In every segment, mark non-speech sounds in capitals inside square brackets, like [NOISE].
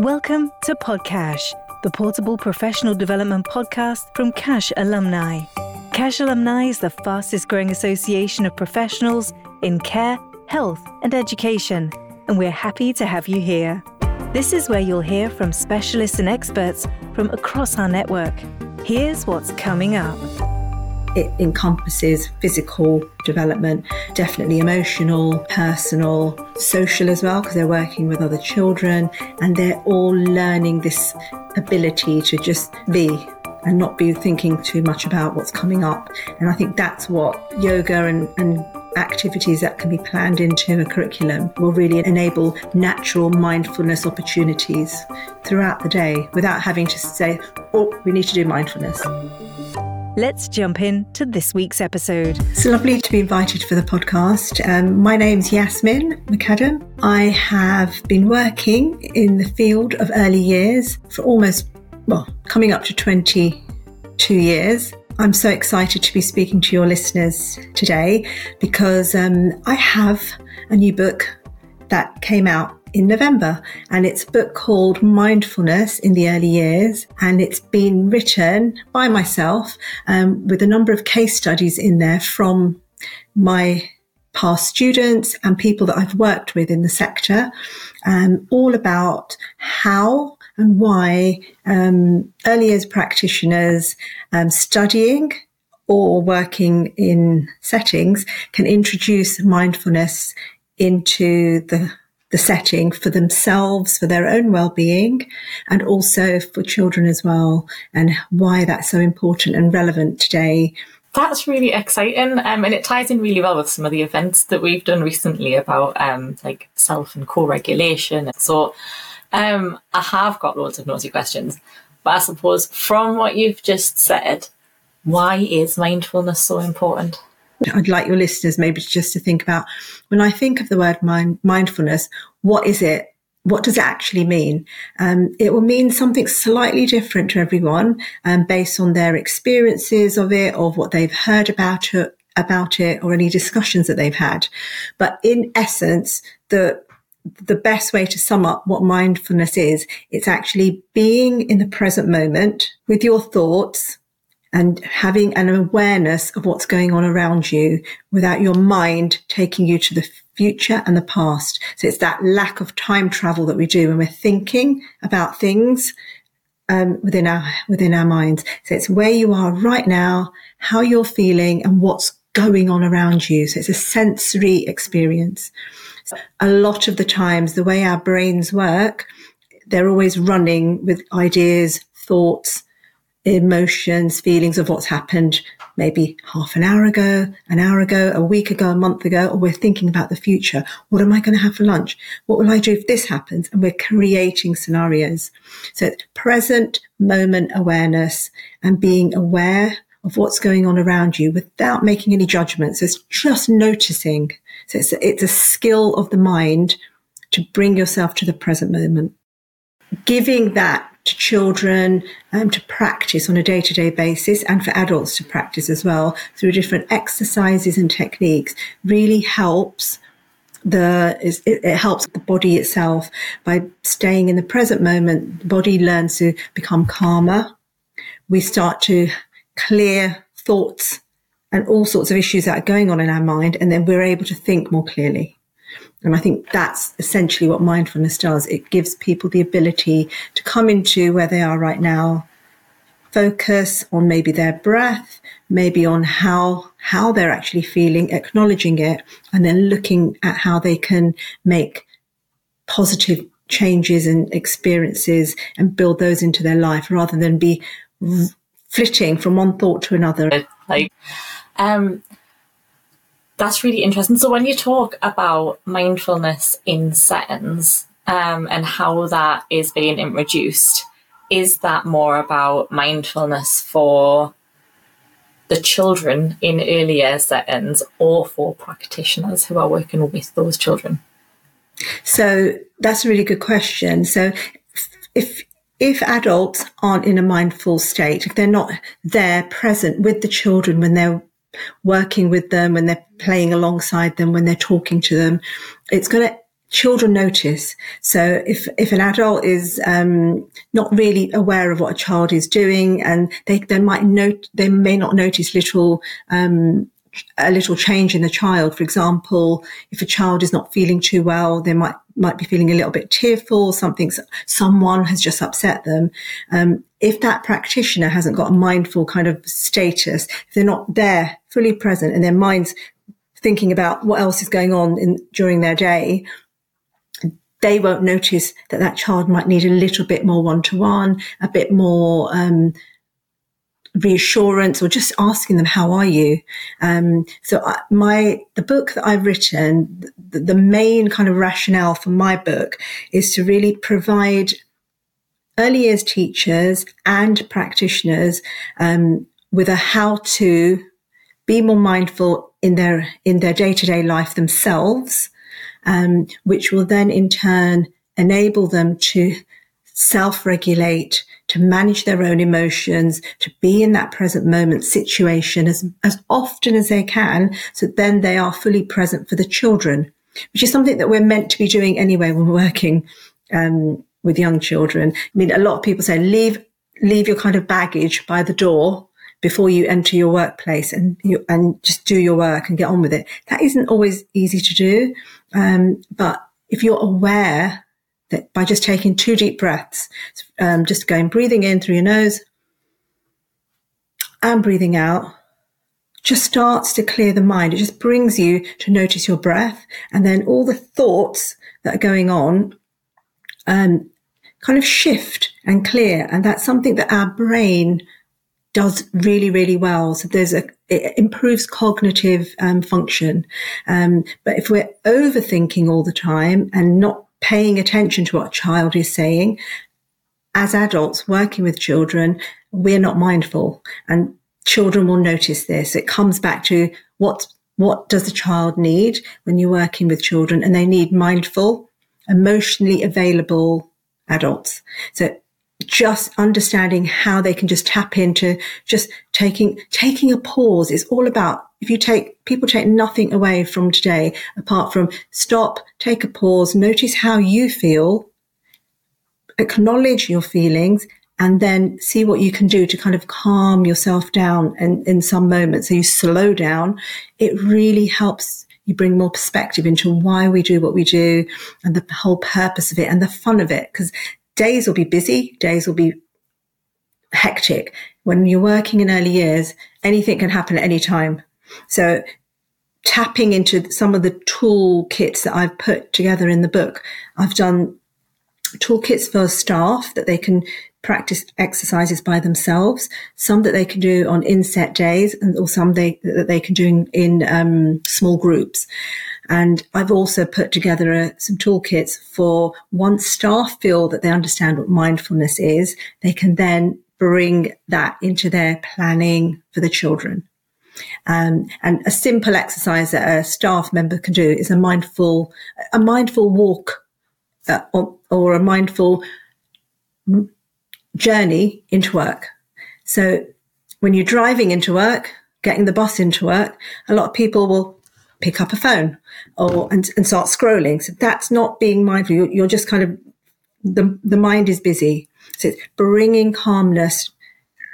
Welcome to Podcash, the portable professional development podcast from CACHE Alumni. CACHE Alumni is the fastest growing association of professionals in care, health, and education, and we're happy to have you here. This is where you'll hear from specialists and experts from across our network. Here's what's coming up. It encompasses physical development, definitely emotional, personal, social as well, because they're working with other children and they're all learning this ability to just be and not be thinking too much about what's coming up. And I think that's what yoga and, and activities that can be planned into a curriculum will really enable natural mindfulness opportunities throughout the day without having to say, oh, we need to do mindfulness. Let's jump in to this week's episode. It's lovely to be invited for the podcast. Um, my name's Yasmin Mukadam. I have been working in the field of early years for almost, well, coming up to 22 years. I'm so excited to be speaking to your listeners today because um, I have a new book that came out in November. And it's a book called Mindfulness in the Early Years. And it's been written by myself um, with a number of case studies in there from my past students and people that I've worked with in the sector, um, all about how and why um, early years practitioners um, studying or working in settings can introduce mindfulness into the the setting for themselves, for their own well-being, and also for children as well, and why that's so important and relevant today. That's really exciting, um, and it ties in really well with some of the events that we've done recently about um, like self and co-regulation. So, um, I have got loads of naughty questions, but I suppose from what you've just said, why is mindfulness so important? I'd like your listeners maybe just to think about when I think of the word mind, mindfulness, what is it? What does it actually mean? Um, it will mean something slightly different to everyone um, based on their experiences of it, or what they've heard about it, about it, or any discussions that they've had. But in essence, the the best way to sum up what mindfulness is, it's actually being in the present moment with your thoughts, and having an awareness of what's going on around you without your mind taking you to the future and the past. So it's that lack of time travel that we do when we're thinking about things um, within our within our minds. So it's where you are right now, how you're feeling, and what's going on around you. So it's a sensory experience. So a lot of the times, the way our brains work, they're always running with ideas, thoughts, emotions, feelings of what's happened maybe half an hour ago, an hour ago, a week ago, a month ago, or we're thinking about the future. What am I going to have for lunch? What will I do if this happens? And we're creating scenarios. So it's present moment awareness and being aware of what's going on around you without making any judgments. So It's just noticing. So it's it's a skill of the mind to bring yourself to the present moment. Giving that to children um, to practice on a day to day basis and for adults to practice as well through different exercises and techniques really helps the it, helps the body itself by staying in the present moment. The body learns to become calmer. We start to clear thoughts and all sorts of issues that are going on in our mind and then we're able to think more clearly and I think that's essentially what mindfulness does. It gives people the ability to come into where they are right now, focus on maybe their breath, maybe on how, how they're actually feeling, acknowledging it, and then looking at how they can make positive changes and experiences and build those into their life rather than be flitting from one thought to another. Like, um, that's really interesting. So when you talk about mindfulness in settings um, and how that is being introduced, is that more about mindfulness for the children in earlier settings or for practitioners who are working with those children? So that's a really good question. So if if adults aren't in a mindful state, if they're not there present with the children when they're working with them, when they're playing alongside them, when they're talking to them. It's going to children notice. So if, if an adult is um, not really aware of what a child is doing and they, they might note, they may not notice little, um, a little change in the child. For example, if a child is not feeling too well, they might might be feeling a little bit tearful. Something, someone has just upset them. Um, if that practitioner hasn't got a mindful kind of status, if they're not there, fully present, and their mind's thinking about what else is going on in, during their day, they won't notice that that child might need a little bit more one to one, a bit more um, reassurance, or just asking them, "How are you?" Um, so I, my the book that I've written, the, the main kind of rationale for my book is to really provide early years teachers and practitioners um, with a how to be more mindful in their in their day to day life themselves um, which will then in turn enable them to self-regulate, to manage their own emotions, to be in that present moment situation as, as often as they can. So then they are fully present for the children, which is something that we're meant to be doing anyway when we're working, um, with young children. I mean, a lot of people say leave, leave your kind of baggage by the door before you enter your workplace and you, and just do your work and get on with it. That isn't always easy to do. Um, but if you're aware that by just taking two deep breaths, um, just going breathing in through your nose and breathing out, just starts to clear the mind. It just brings you to notice your breath and then all the thoughts that are going on, um, kind of shift and clear. And that's something that our brain does really, really well. So there's a, it improves cognitive um, function. Um, but if we're overthinking all the time and not paying attention to what a child is saying, as adults working with children, we're not mindful and children will notice this. It comes back to what, what does the child need when you're working with children and they need mindful, emotionally available adults. So just understanding how they can just tap into just taking taking a pause is all about if you take people take nothing away from today apart from stop take a pause notice how you feel acknowledge your feelings and then see what you can do to kind of calm yourself down and in some moments so you slow down it really helps you bring more perspective into why we do what we do and the whole purpose of it and the fun of it because days will be busy, days will be hectic. When you're working in early years, anything can happen at any time. So tapping into some of the toolkits that I've put together in the book, I've done toolkits for staff that they can practice exercises by themselves, some that they can do on inset days, and or some they, that they can do in, in um, small groups. And I've also put together uh, some toolkits for once staff feel that they understand what mindfulness is, they can then bring that into their planning for the children. Um, and a simple exercise that a staff member can do is a mindful, a mindful walk uh, or, or a mindful journey into work. So when you're driving into work, getting the bus into work, a lot of people will pick up a phone or and, and start scrolling. So that's not being mindful. You're, you're just kind of the the mind is busy. So it's bringing calmness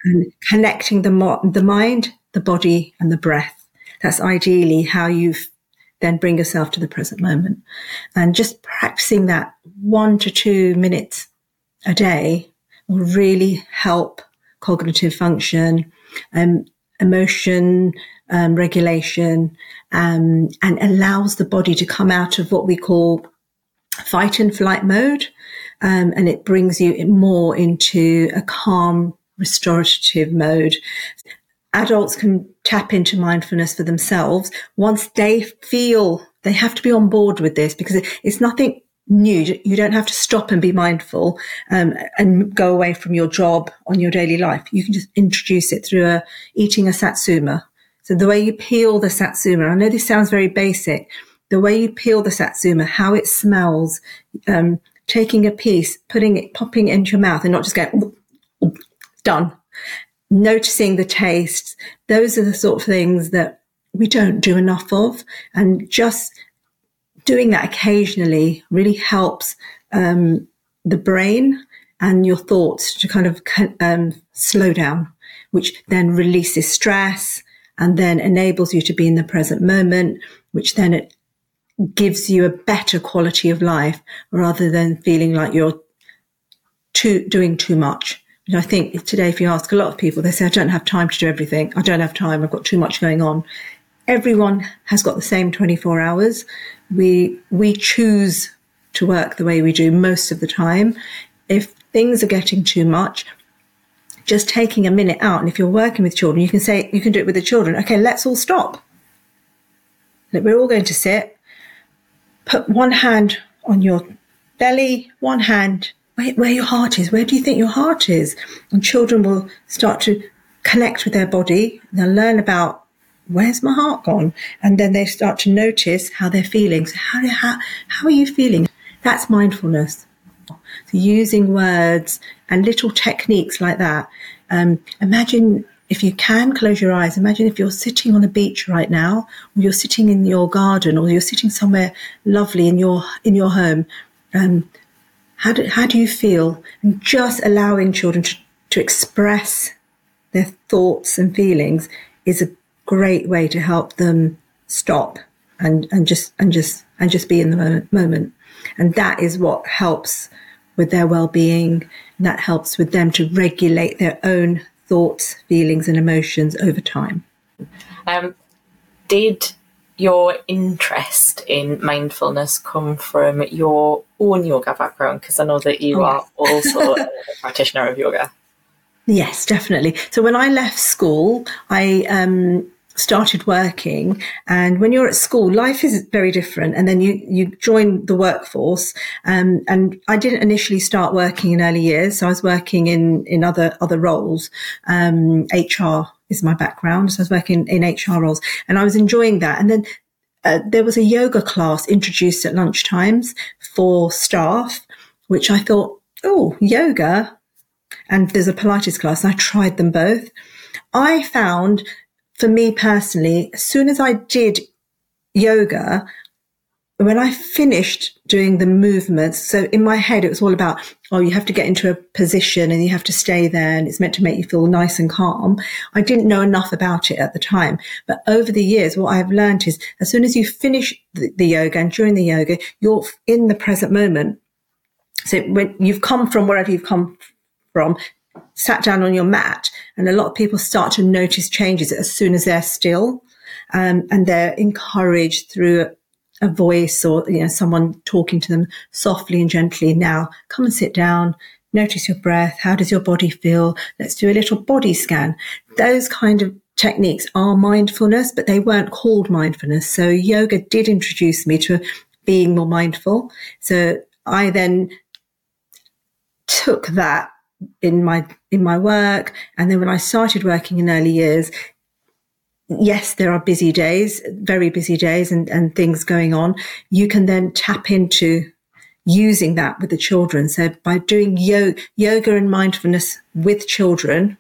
and connecting the the mind, the body, and the breath. That's ideally how you then bring yourself to the present moment, and just practicing that one to two minutes a day will really help cognitive function, um, emotion um, regulation, um, and allows the body to come out of what we call fight and flight mode. Um, and it brings you more into a calm, restorative mode. Adults can tap into mindfulness for themselves once they feel they have to be on board with this because it's nothing new. You don't have to stop and be mindful um, and go away from your job on your daily life. You can just introduce it through a, eating a satsuma so the way you peel the satsuma, I know this sounds very basic, the way you peel the satsuma, how it smells, um, taking a piece, putting it, popping it into your mouth and not just going, done. Noticing the tastes. Those are the sort of things that we don't do enough of and just doing that occasionally really helps um, the brain and your thoughts to kind of um, slow down, which then releases stress and then enables you to be in the present moment, which then it gives you a better quality of life rather than feeling like you're too, doing too much. And I think today, if you ask a lot of people, they say, I don't have time to do everything. I don't have time. I've got too much going on. Everyone has got the same 24 hours. We, we choose to work the way we do most of the time. If things are getting too much, just taking a minute out, and if you're working with children, you can say, you can do it with the children. Okay, let's all stop. We're all going to sit, put one hand on your belly, one hand where, where your heart is. Where do you think your heart is? And children will start to connect with their body. They'll learn about where's my heart gone? And then they start to notice how they're feeling. So how, how, how are you feeling? That's mindfulness. So using words and little techniques like that. Um, imagine if you can close your eyes, imagine if you're sitting on a beach right now, or you're sitting in your garden, or you're sitting somewhere lovely in your in your home. Um, how do how do you feel? And just allowing children to, to express their thoughts and feelings is a great way to help them stop and and just and just and just be in the moment. And that is what helps with their well-being. And that helps with them to regulate their own thoughts, feelings, and emotions over time. Um, did your interest in mindfulness come from your own yoga background? Because I know that you oh, are also a [LAUGHS] practitioner of yoga. Yes, definitely. So when I left school, I um, started working and when you're at school life is very different and then you you join the workforce. Um, and i didn't initially start working in early years so i was working in in other other roles. Um, hr is my background so i was working in hr roles and i was enjoying that. And then uh, there was a yoga class introduced at lunch times for staff which i thought oh yoga. And there's a pilates class and i tried them both. I found for me personally, as soon as I did yoga, when I finished doing the movements, so in my head, it was all about, oh, you have to get into a position and you have to stay there and it's meant to make you feel nice and calm. I didn't know enough about it at the time. But over the years, what I've learned is as soon as you finish the, the yoga and during the yoga, you're in the present moment. So when you've come from wherever you've come from, sat down on your mat and a lot of people start to notice changes as soon as they're still um, and they're encouraged through a voice or you know someone talking to them softly and gently. Now come and sit down notice your breath how does your body feel? Let's do a little body scan. Those kind of techniques are mindfulness but they weren't called mindfulness. So yoga did introduce me to being more mindful. So i then took that in my in my work. And then when I started working in early years yes there are busy days very busy days and, and things going on. You can then tap into using that with the children. So by doing yo- yoga and mindfulness with children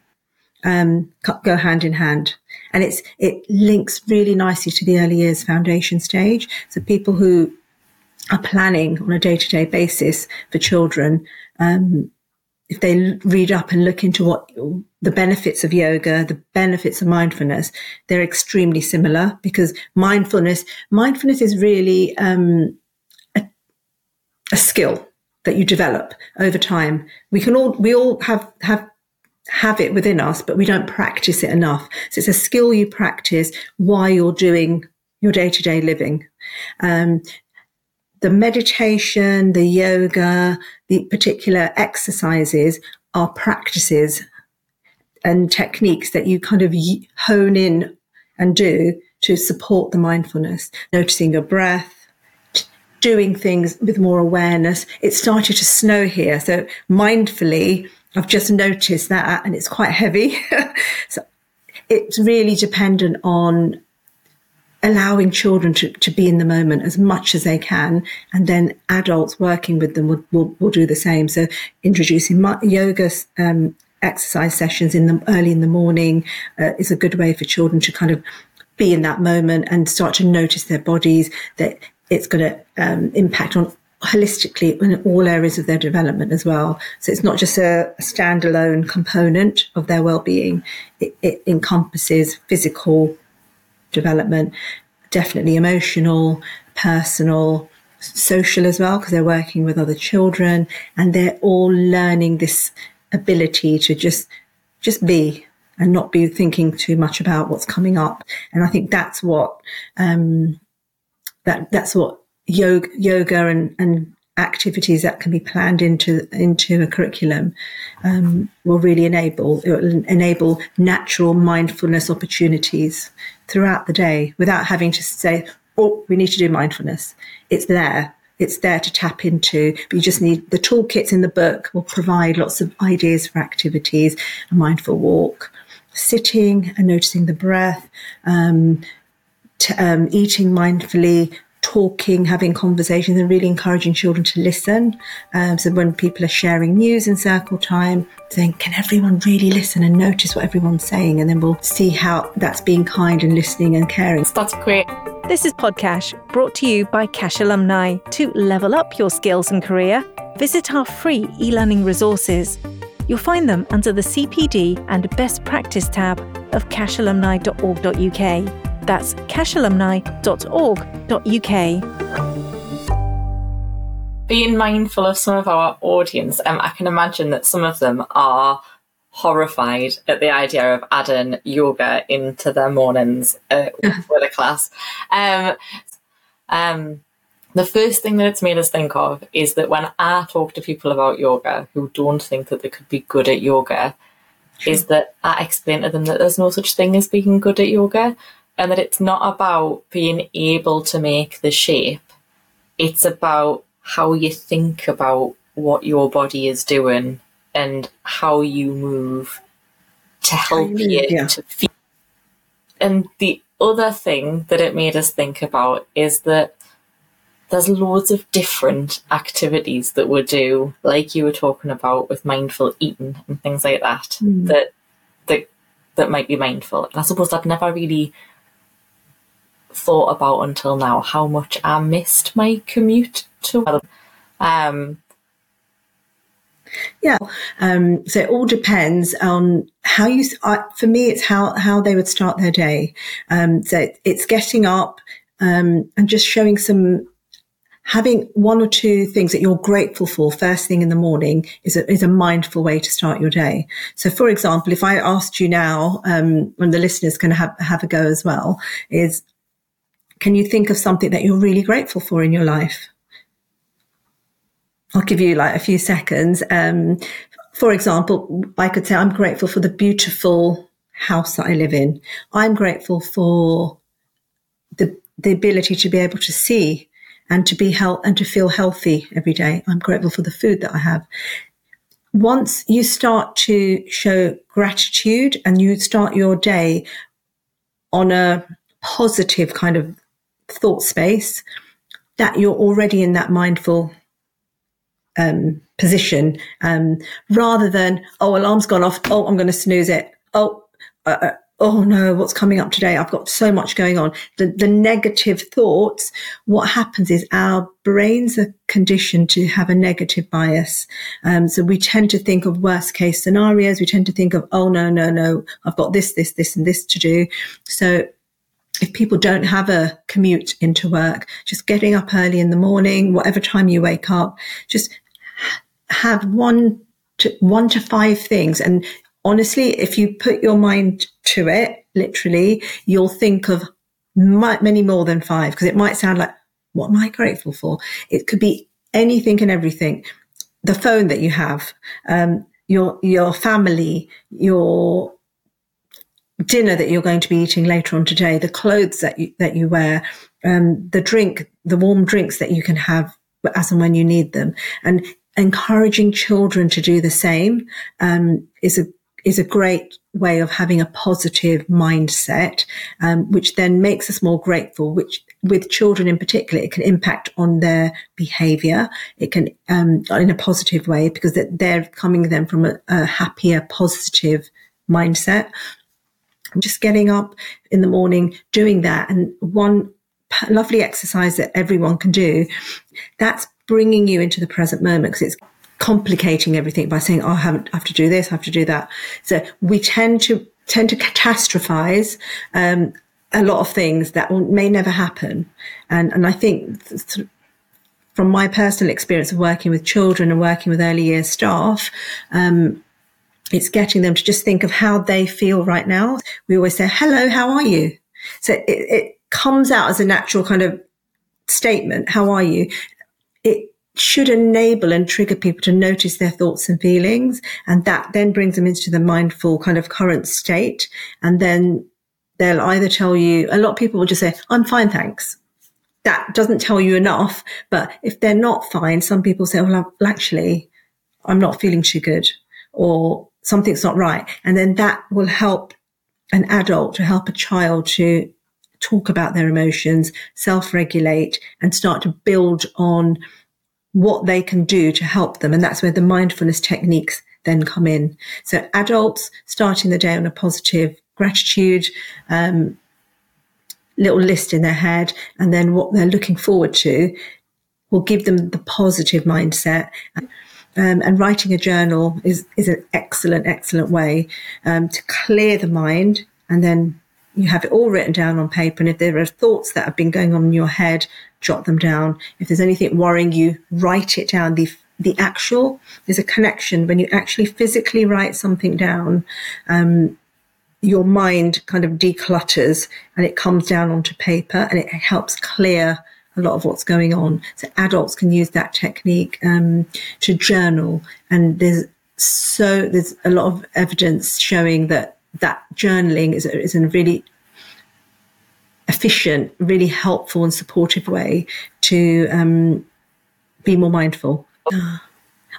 um, go hand in hand. And it's it links really nicely to the early years foundation stage. So people who are planning on a day-to-day basis for children um, if they read up and look into what the benefits of yoga, the benefits of mindfulness, they're extremely similar because mindfulness, mindfulness is really um, a, a skill that you develop over time. We can all, we all have, have have it within us, but we don't practice it enough. So it's a skill you practice while you're doing your day to day living. Um, the meditation, the yoga, the particular exercises are practices and techniques that you kind of hone in and do to support the mindfulness, noticing your breath, doing things with more awareness. It started to snow here. So mindfully, I've just noticed that and it's quite heavy. [LAUGHS] so it's really dependent on allowing children to, to be in the moment as much as they can. And then adults working with them will, will, will do the same. So introducing yoga, um, exercise sessions in the early in the morning uh, is a good way for children to kind of be in that moment and start to notice their bodies that it's going to um, impact on holistically in all areas of their development as well. So it's not just a, a standalone component of their well-being. It, it encompasses physical development, definitely emotional, personal, social as well, because they're working with other children and they're all learning this ability to just, just be and not be thinking too much about what's coming up. And I think that's what, um, that, that's what yoga, yoga and, and activities that can be planned into into a curriculum um, will really enable will enable natural mindfulness opportunities throughout the day without having to say, "Oh, we need to do mindfulness." It's there. It's there to tap into, but you just need the toolkits in the book will provide lots of ideas for activities, a mindful walk, sitting and noticing the breath, um, um, eating mindfully, talking, having conversations, and really encouraging children to listen. Um, so when people are sharing news in circle time, saying, "Can everyone really listen and notice what everyone's saying?" And then we'll see how that's being kind and listening and caring. That's great. This is Podcash, brought to you by CACHE Alumni. To level up your skills and career, visit our free e-learning resources. You'll find them under the CPD and Best Practice tab of cachealumni.org.uk. That's cachealumni.org.uk. Being mindful of some of our audience, um, I can imagine that some of them are horrified at the idea of adding yoga into their mornings uh, [LAUGHS] with a class. Um, um, the first thing that it's made us think of is that when I talk to people about yoga who don't think that they could be good at yoga, is that I explain to them that there's no such thing as being good at yoga and that it's not about being able to make the shape, it's about how you think about what your body is doing and how you move to help you yeah. to feel. And the other thing that it made us think about is that there's loads of different activities that we do, like you were talking about with mindful eating and things like that, mm. that that that might be mindful. And I suppose I've never really thought about until now how much I missed my commute to um yeah um, so it all depends on how you uh, for me it's how how they would start their day um, so it's getting up um, and just showing some having one or two things that you're grateful for first thing in the morning is a, is a mindful way to start your day. So, for example, if I asked you now, um, when the listeners can have, have a go as well, is can you think of something that you're really grateful for in your life? I'll give you like a few seconds. Um, for example, I could say I'm grateful for the beautiful house that I live in. I'm grateful for the the ability to be able to see and to be health and to feel healthy every day. I'm grateful for the food that I have. Once you start to show gratitude and you start your day on a positive kind of thought space, that you're already in that mindful um, position um, rather than, oh, alarm's gone off. Oh, I'm going to snooze it. Oh, uh, uh, oh no, what's coming up today? I've got so much going on. The, the negative thoughts, what happens is our brains are conditioned to have a negative bias. Um, so we tend to think of worst case scenarios. We tend to think of, oh no, no, no, I've got this, this, this, and this to do. So if people don't have a commute into work, just getting up early in the morning, whatever time you wake up, just have one to one to five things. And honestly, if you put your mind to it, literally, you'll think of many more than five because it might sound like, what am I grateful for? It could be anything and everything. The phone that you have, um, your, your family, your dinner that you're going to be eating later on today, the clothes that you, that you wear, um, the drink, the warm drinks that you can have as and when you need them, and encouraging children to do the same um, is a is a great way of having a positive mindset, um, which then makes us more grateful. Which, with children in particular, it can impact on their behaviour. It can, um, in a positive way, because they're coming then from a, a happier, positive mindset just getting up in the morning, doing that. And one lovely exercise that everyone can do. That's bringing you into the present moment because it's complicating everything by saying, "Oh, I, have to do this, I have to do that." So we tend to tend to catastrophize um, a lot of things that may never happen, and and I think. Th- from my personal experience of working with children and working with early years staff, um, it's getting them to just think of how they feel right now. We always say, hello, how are you? So it, it comes out as a natural kind of statement. How are you? It should enable and trigger people to notice their thoughts and feelings. And that then brings them into the mindful kind of current state. And then they'll either tell you, a lot of people will just say, I'm fine, thanks. That doesn't tell you enough. But if they're not fine, some people say, well, actually, I'm not feeling too good or something's not right. And then that will help an adult to help a child to talk about their emotions, self regulate, and start to build on what they can do to help them. And that's where the mindfulness techniques then come in. So adults starting the day on a positive gratitude, um, little list in their head, and then what they're looking forward to will give them the positive mindset. Um, and writing a journal is, is an excellent, excellent way um, to clear the mind and then you have it all written down on paper. And if there are thoughts that have been going on in your head, jot them down. If there's anything worrying you, write it down. The the actual there's a connection when you actually physically write something down. Um, your mind kind of declutters and it comes down onto paper and it helps clear a lot of what's going on. So adults can use that technique um, to journal, and there's so there's a lot of evidence showing that that journaling is, is a really efficient, really helpful and supportive way to um, be more mindful.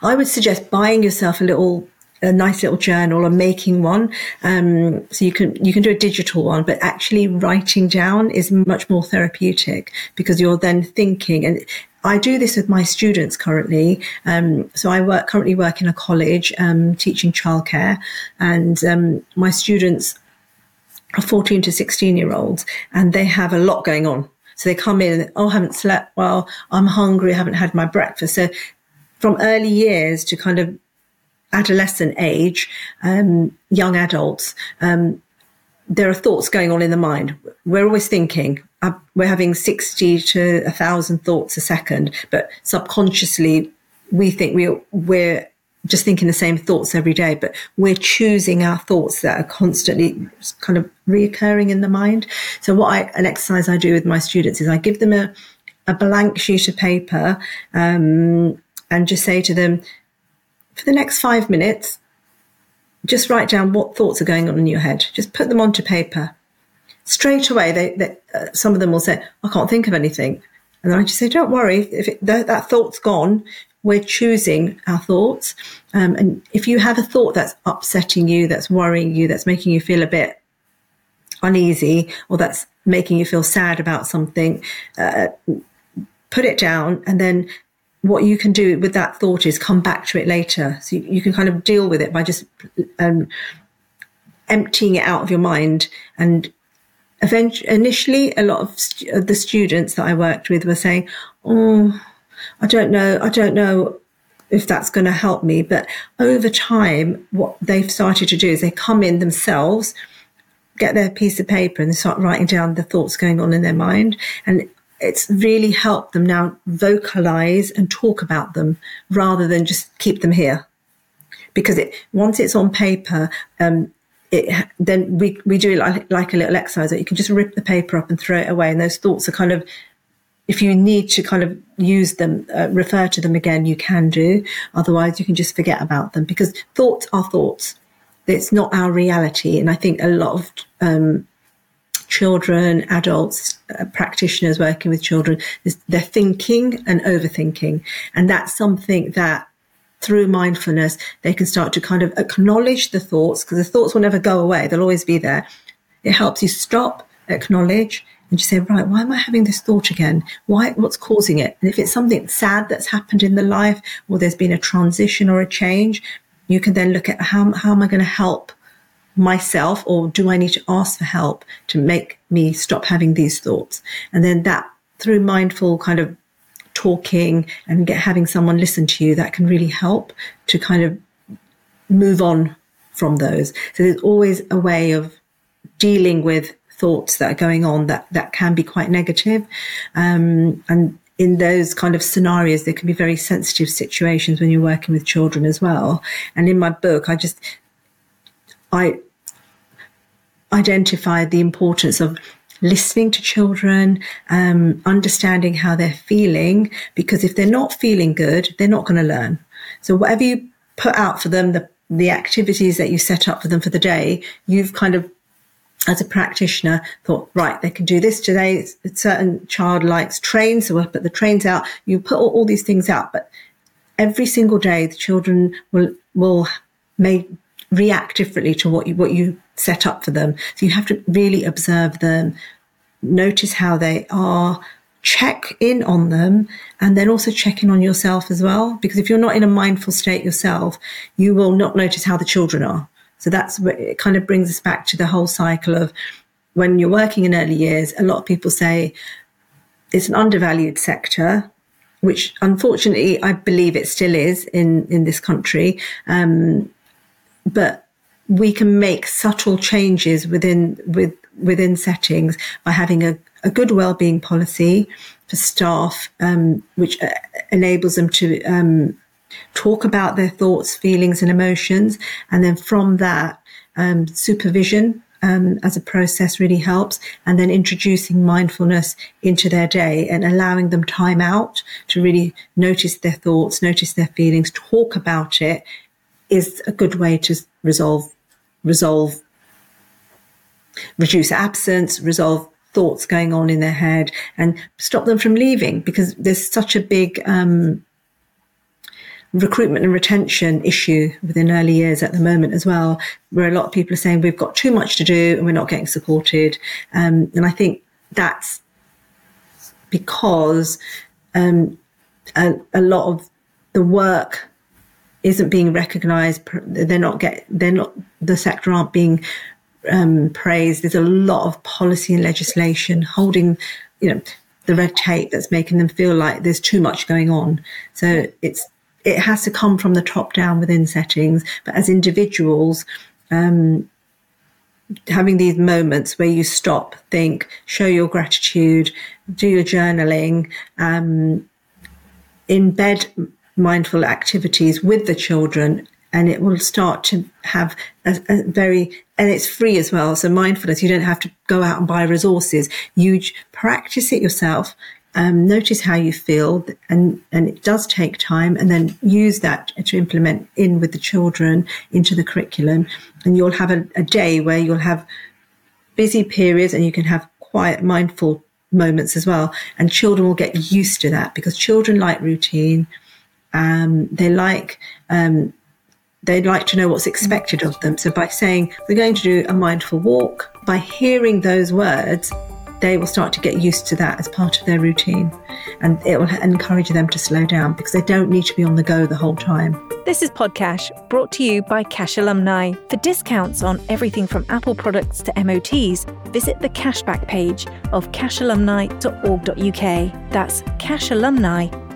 I would suggest buying yourself a little a nice little journal or making one. Um, so you can you can do a digital one, but actually writing down is much more therapeutic because you're then thinking and. I do this with my students currently. Um, so I work currently work in a college um, teaching childcare, and um, my students are 14 to 16 year olds, and they have a lot going on. So they come in, and, oh, I haven't slept well, I'm hungry, I haven't had my breakfast. So from early years to kind of adolescent age, um, young adults, um, there are thoughts going on in the mind. We're always thinking, uh, we're having 60 to 1,000 thoughts a second, but subconsciously we think we're, we're just thinking the same thoughts every day, but we're choosing our thoughts that are constantly kind of reoccurring in the mind. So what I, an exercise I do with my students is I give them a, a blank sheet of paper, um, and just say to them, for the next five minutes, just write down what thoughts are going on in your head. Just put them onto paper. Straight away, they, they uh, some of them will say, I can't think of anything. And then I just say, don't worry, if it, that, that, thought's gone, we're choosing our thoughts. Um, and if you have a thought that's upsetting you, that's worrying you, that's making you feel a bit uneasy, or that's making you feel sad about something, uh, put it down and then what you can do with that thought is come back to it later. So you, you can kind of deal with it by just um, emptying it out of your mind. And eventually, initially, a lot of, st- the students that I worked with were saying, "Oh, I don't know, I don't know." If that's going to help me. But over time, what they've started to do is they come in themselves, get their piece of paper and start writing down the thoughts going on in their mind. And it's really helped them now vocalize and talk about them rather than just keep them here. Because it once it's on paper, um, it, then we, we do like, like a little exercise that you can just rip the paper up and throw it away. And those thoughts are kind of, if you need to kind of use them, uh, refer to them again, you can do. Otherwise, you can just forget about them because thoughts are thoughts. It's not our reality. And I think a lot of um, children, adults, uh, practitioners working with children, they're thinking and overthinking. And that's something that through mindfulness, they can start to kind of acknowledge the thoughts because the thoughts will never go away. They'll always be there. It helps you stop, acknowledge, and just say, right, why am I having this thought again? Why, what's causing it? And if it's something sad that's happened in the life or there's been a transition or a change, you can then look at how, how am I going to help myself or do I need to ask for help to make me stop having these thoughts? And then that through mindful kind of talking and get having someone listen to you, that can really help to kind of move on from those. So there's always a way of dealing with thoughts that are going on that, that can be quite negative. Um, and in those kind of scenarios, there can be very sensitive situations when you're working with children as well. And in my book, I just, I identified the importance of listening to children, um, understanding how they're feeling, because if they're not feeling good, they're not going to learn. So whatever you put out for them, the, the activities that you set up for them for the day, you've kind of as a practitioner thought, right, they can do this today. A certain child likes trains, so we'll put the trains out. You put all, all, these things out, but every single day the children will will may react differently to what you what you set up for them. So you have to really observe them, notice how they are, check in on them, and then also check in on yourself as well. Because if you're not in a mindful state yourself, you will not notice how the children are. So that's what it kind of brings us back to the whole cycle of when you're working in early years, a lot of people say it's an undervalued sector, which unfortunately I believe it still is in, in this country. Um, but we can make subtle changes within with within settings by having a, a good well-being policy for staff, um, which uh, enables them to um, talk about their thoughts, feelings, and emotions. And then from that, um, supervision um, as a process really helps. And then introducing mindfulness into their day and allowing them time out to really notice their thoughts, notice their feelings, talk about it is a good way to resolve, resolve, reduce absence, resolve thoughts going on in their head and stop them from leaving because there's such a big, um, recruitment and retention issue within early years at the moment as well, where a lot of people are saying we've got too much to do and we're not getting supported. Um, and I think that's because um, a, a, lot of the work isn't being recognised. They're not get. They're not. The sector aren't being um, praised. There's a lot of policy and legislation holding, you know, the red tape that's making them feel like there's too much going on. So it's it has to come from the top down within settings. But as individuals, um, having these moments where you stop, think, show your gratitude, do your journaling, um, embed mindful activities with the children and it will start to have a, a, very and it's free as well so mindfulness you don't have to go out and buy resources you practice it yourself um, notice how you feel, and and it does take time, and then use that to implement in with the children into the curriculum, and you'll have a, a day where you'll have busy periods, and you can have quiet, mindful moments as well, and children will get used to that because children like routine. Um, they like um, they like to know what's expected of them. So by saying we're going to do a mindful walk, by hearing those words, they will start to get used to that as part of their routine and it will encourage them to slow down because they don't need to be on the go the whole time. This is Podcash, brought to you by CACHE Alumni. For discounts on everything from Apple products to MOTs, visit the cashback page of cachealumni.org.uk. That's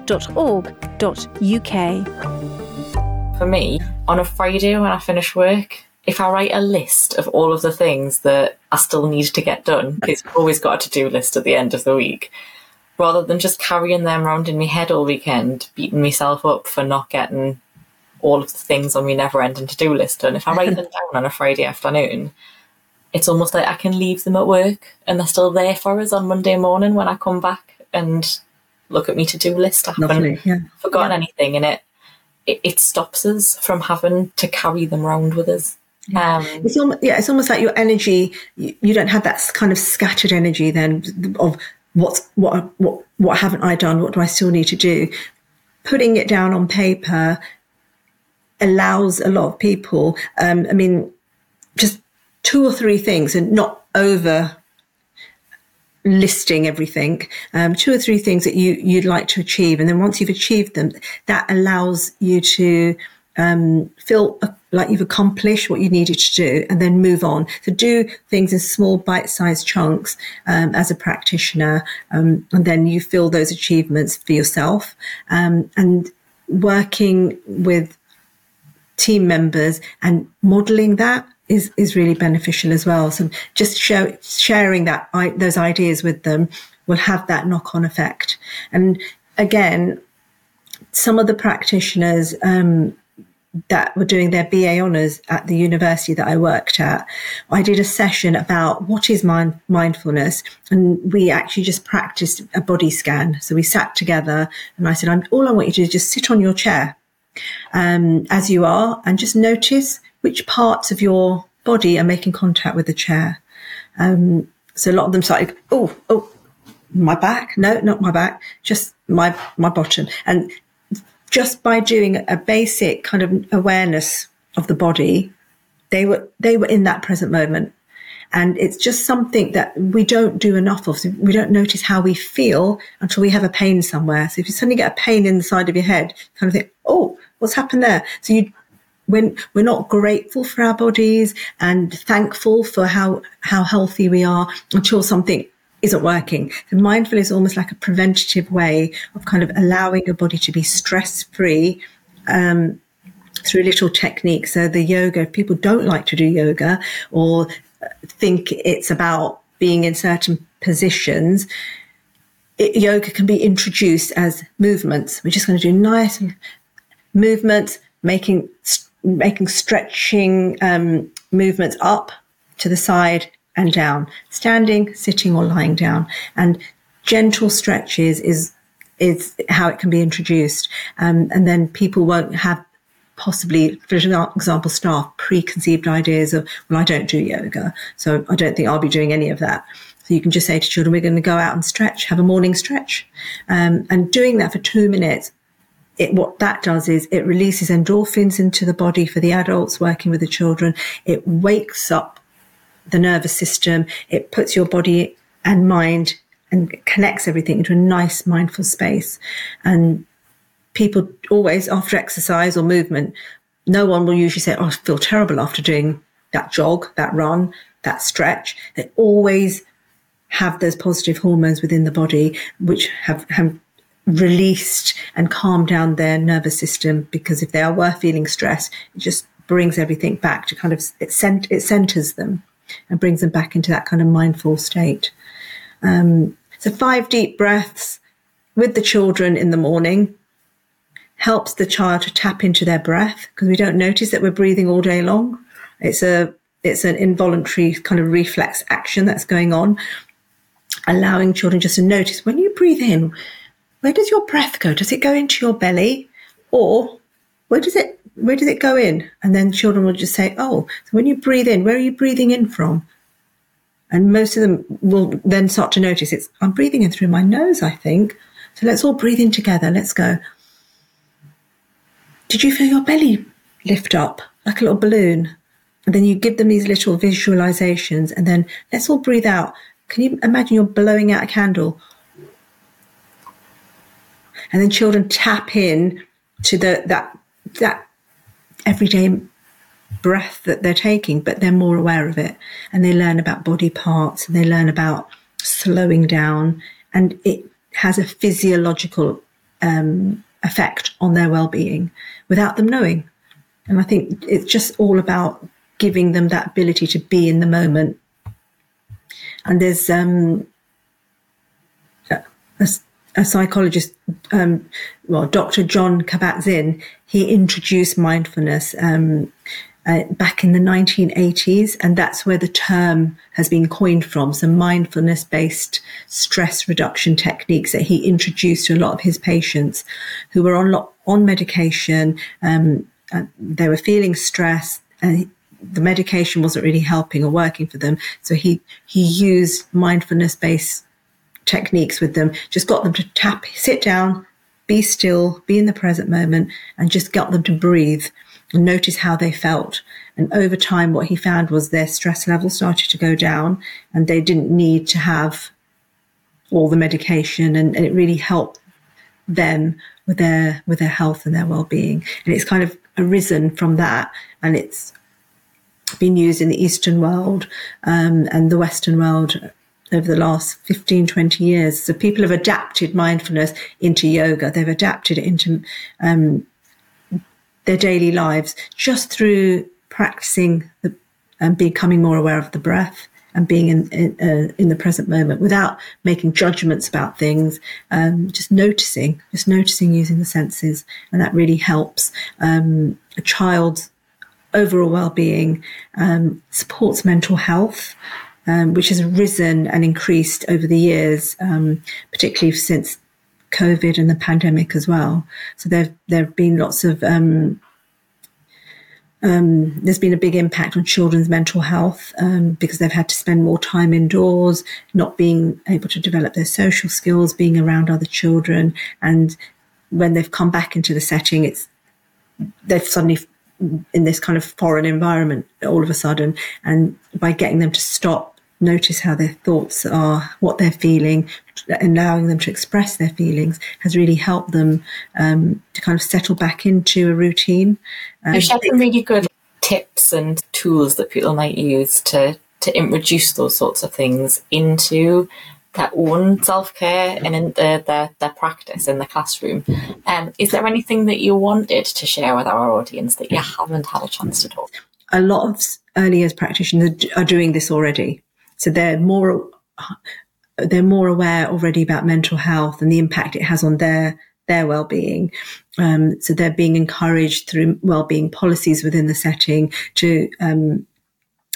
cachealumni.org.uk. For me, on a Friday when I finish work, if I write a list of all of the things that I still need to get done, it's always got a to do list at the end of the week, rather than just carrying them around in my head all weekend, beating myself up for not getting all of the things on my never ending to do list done. If I write them down on a Friday afternoon, it's almost like I can leave them at work and they're still there for us on Monday morning when I come back and look at me to do list. I haven't Lovely, yeah. forgotten yeah. anything and it, it, it stops us from having to carry them around with us. Um, it's almost yeah, it's almost like your energy. You, you, don't have that kind of scattered energy then of what's what what what haven't I done? What do I still need to do? Putting it down on paper allows a lot of people. Um, I mean, just two or three things, and not over listing everything. Um, two or three things that you you'd like to achieve, and then once you've achieved them, that allows you to um, feel uh, like you've accomplished what you needed to do and then move on. So do things in small bite-sized chunks um, as a practitioner, um, and then you feel those achievements for yourself. Um, and working with team members and modeling that is, is really beneficial as well. So just show, sharing that, those ideas with them will have that knock on effect. And again, some of the practitioners, um, that were doing their BA honours at the university that I worked at, I did a session about what is mind- mindfulness, and we actually just practiced a body scan. So we sat together, and I said, "I'm all I want you to do is just sit on your chair um, as you are, and just notice which parts of your body are making contact with the chair." Um, so a lot of them started, "Oh, oh." My back? No, not my back. Just my my bottom. And just by doing a basic kind of awareness of the body, they were they were in that present moment. And it's just something that we don't do enough of. So we don't notice how we feel until we have a pain somewhere. So if you suddenly get a pain in the side of your head, kind of think, oh, what's happened there? So you, when we're not grateful for our bodies and thankful for how, how healthy we are until something isn't working. So mindfulness is almost like a preventative way of kind of allowing your body to be stress free. Um, through little techniques. So the yoga, if people don't like to do yoga or think it's about being in certain positions, it, yoga can be introduced as movements. We're just going to do nice movements, making making stretching um, movements up to the side and down, standing, sitting, or lying down. And gentle stretches is is how it can be introduced. Um, and then people won't have possibly, for example, staff preconceived ideas of, well, I don't do yoga, so I don't think I'll be doing any of that. So you can just say to children, we're going to go out and stretch, have a morning stretch. Um, and doing that for two minutes, it, what that does is it releases endorphins into the body for the adults working with the children. It wakes up the nervous system. It puts your body and mind and connects everything into a nice mindful space. And people always after exercise or movement, no one will usually say, Oh, I feel terrible after doing that jog, that run, that stretch. They always have those positive hormones within the body, which have, have released and calm down their nervous system. Because if they are were feeling stress, it just brings everything back to kind of, it, cent- it centers them and brings them back into that kind of mindful state. Um, so five deep breaths with the children in the morning helps the child to tap into their breath because we don't notice that we're breathing all day long. It's a it's an involuntary kind of reflex action that's going on, allowing children just to notice when you breathe in, where does your breath go? Does it go into your belly, or where does it where does it go in? And then children will just say, oh, so when you breathe in, where are you breathing in from? And most of them will then start to notice it's, I'm breathing in through my nose, I think. So let's all breathe in together. Let's go. Did you feel your belly lift up like a little balloon? And then you give them these little visualizations and then let's all breathe out. Can you imagine you're blowing out a candle? And then children tap in to the, that, that everyday breath that they're taking, but they're more aware of it and they learn about body parts and they learn about slowing down and it has a physiological um, effect on their well-being without them knowing. And I think it's just all about giving them that ability to be in the moment. And there's um, a, a psychologist, um, well, Dr. Jon Kabat-Zinn, he introduced mindfulness um, uh, back in the 1980s, and that's where the term has been coined from. So, mindfulness based stress reduction techniques that he introduced to a lot of his patients who were on, on medication, um, they were feeling stress, and the medication wasn't really helping or working for them. So, he, he used mindfulness based techniques with them, just got them to tap, sit down, be still, be in the present moment, and just got them to breathe and notice how they felt. And over time, what he found was their stress level started to go down and they didn't need to have all the medication. And, and it really helped them with their with their health and their well-being. And it's kind of arisen from that, and it's been used in the Eastern world um, and the Western world over the last 15, 20 years. So people have adapted mindfulness into yoga. They've adapted it into um, their daily lives just through practicing the, and becoming more aware of the breath and being in in, uh, in the present moment without making judgments about things. Um, just noticing, just noticing using the senses, and that really helps um, a child's overall well-being, um, supports mental health. Um, which has risen and increased over the years, um, particularly since COVID and the pandemic as well. So there there have been lots of um, um, there's been a big impact on children's mental health um, because they've had to spend more time indoors, not being able to develop their social skills, being around other children, and when they've come back into the setting, it's they've suddenly in this kind of foreign environment all of a sudden, and by getting them to stop notice how their thoughts are, what they're feeling, allowing them to express their feelings has really helped them um, to kind of settle back into a routine. Um, shared some really good tips and tools that people might use to to introduce those sorts of things into their own self care and in their, their, their practice in the classroom. Um, is there anything that you wanted to share with our audience that you haven't had a chance to talk? A lot of early years practitioners are doing this already. So they're more they're more aware already about mental health and the impact it has on their their well-being. Um, so they're being encouraged through well-being policies within the setting to um,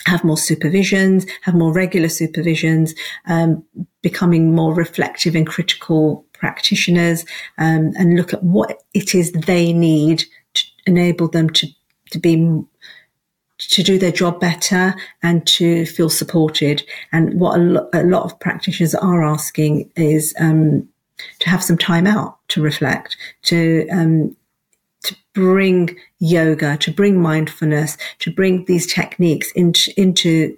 have more supervisions, have more regular supervisions, um, becoming more reflective and critical practitioners, um, and look at what it is they need to enable them to to be to do their job better and to feel supported. And what a, lo- a lot of practitioners are asking is um, to have some time out to reflect, to um, to bring yoga, to bring mindfulness, to bring these techniques into into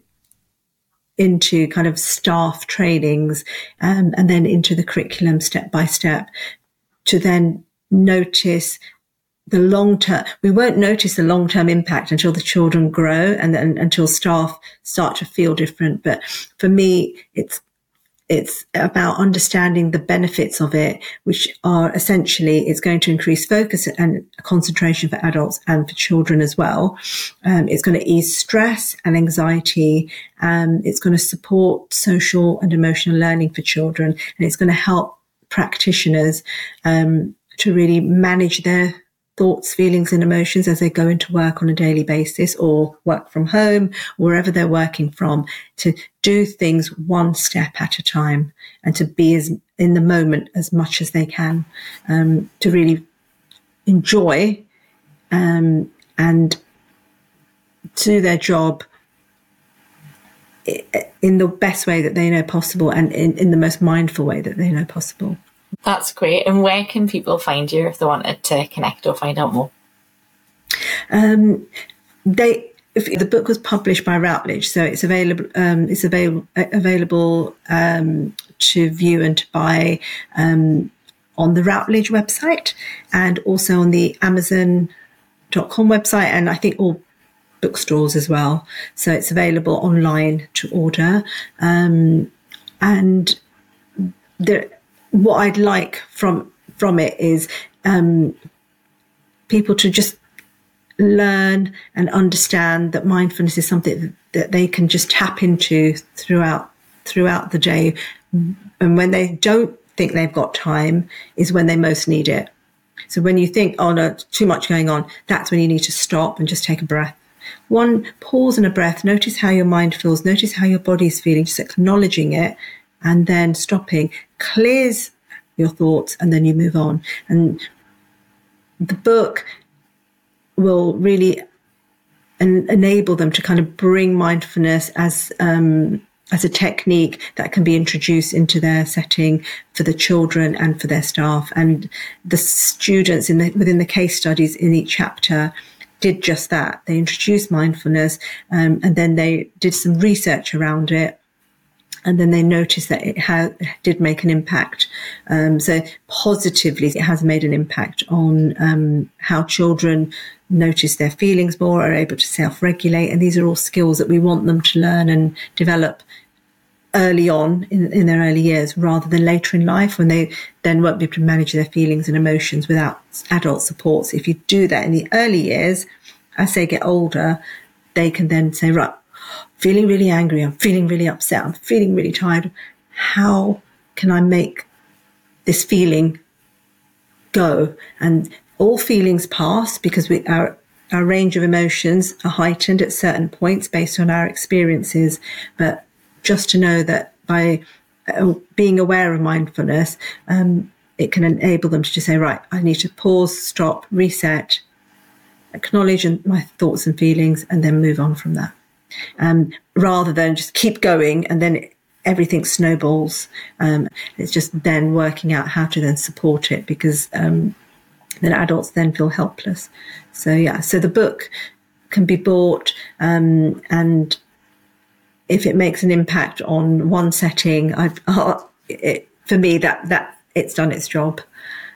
into kind of staff trainings um, and then into the curriculum step by step to then notice the long term, we won't notice the long term impact until the children grow and then until staff start to feel different. But for me, it's, it's about understanding the benefits of it, which are essentially it's going to increase focus and concentration for adults and for children as well. Um, it's going to ease stress and anxiety. Um, it's going to support social and emotional learning for children, and it's going to help practitioners um, to really manage their thoughts, feelings, and emotions as they go into work on a daily basis or work from home, wherever they're working from, to do things one step at a time and to be as in the moment as much as they can, um, to really enjoy um, and do their job in the best way that they know possible and in, in the most mindful way that they know possible. That's great. And where can people find you if they wanted to connect or find out more? Um, they the book was published by Routledge, so it's available. Um, it's available available um, to view and to buy um, on the Routledge website and also on the Amazon.com website, and I think all bookstores as well. So it's available online to order, um, and there what I'd like from from it is um, people to just learn and understand that mindfulness is something that they can just tap into throughout throughout the day, and when they don't think they've got time, is when they most need it. So when you think, oh no, too much going on, that's when you need to stop and just take a breath. One pause and a breath. Notice how your mind feels. Notice how your body's feeling. Just acknowledging it, and then stopping clears your thoughts and then you move on. And the book will really en- enable them to kind of bring mindfulness as um, as a technique that can be introduced into their setting for the children and for their staff. And the students in the, within the case studies in each chapter did just that. They introduced mindfulness um, and then they did some research around it and then they noticed that it had, did make an impact. Um, so positively, it has made an impact on um, how children notice their feelings more, are able to self regulate. And these are all skills that we want them to learn and develop early on in, in their early years rather than later in life when they then won't be able to manage their feelings and emotions without adult supports. If you do that in the early years, as they get older, they can then say, right, feeling really angry, I'm feeling really upset, I'm feeling really tired. How can I make this feeling go? And all feelings pass because we, our, our range of emotions are heightened at certain points based on our experiences. But just to know that by uh, being aware of mindfulness, um, it can enable them to just say, right, I need to pause, stop, reset, acknowledge my thoughts and feelings, and then move on from that. Um, rather than just keep going and then everything snowballs. Um, it's just then working out how to then support it because um, then adults then feel helpless. So yeah, so the book can be bought um, and if it makes an impact on one setting, uh, [LAUGHS] it, for me that that it's done its job.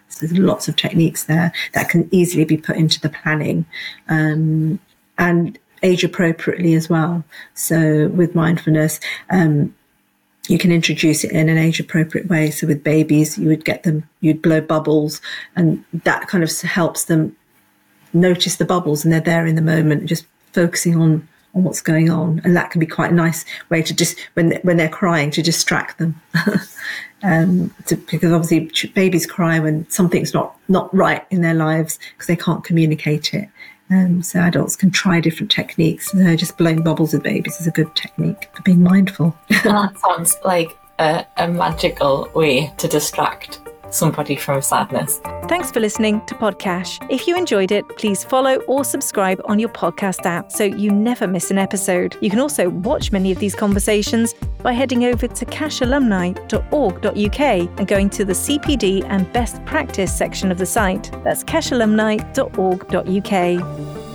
So there's lots of techniques there that can easily be put into the planning um, and age appropriately as well. So with mindfulness, um, you can introduce it in an age appropriate way. So with babies, you would get them, you'd blow bubbles, and that kind of helps them notice the bubbles and they're there in the moment, just focusing on on what's going on, and that can be quite a nice way to just when when they're crying to distract them. [LAUGHS] um, to, because obviously babies cry when something's not not right in their lives because they can't communicate it. Um, so adults can try different techniques. Just blowing bubbles with babies is a good technique for being mindful. [LAUGHS] that sounds like a, a magical way to distract somebody from sadness. Thanks for listening to Podcache. If you enjoyed it, please follow or subscribe on your podcast app so you never miss an episode. You can also watch many of these conversations by heading over to cachealumni.org.uk and going to the CPD and best practice section of the site. That's cachealumni.org.uk.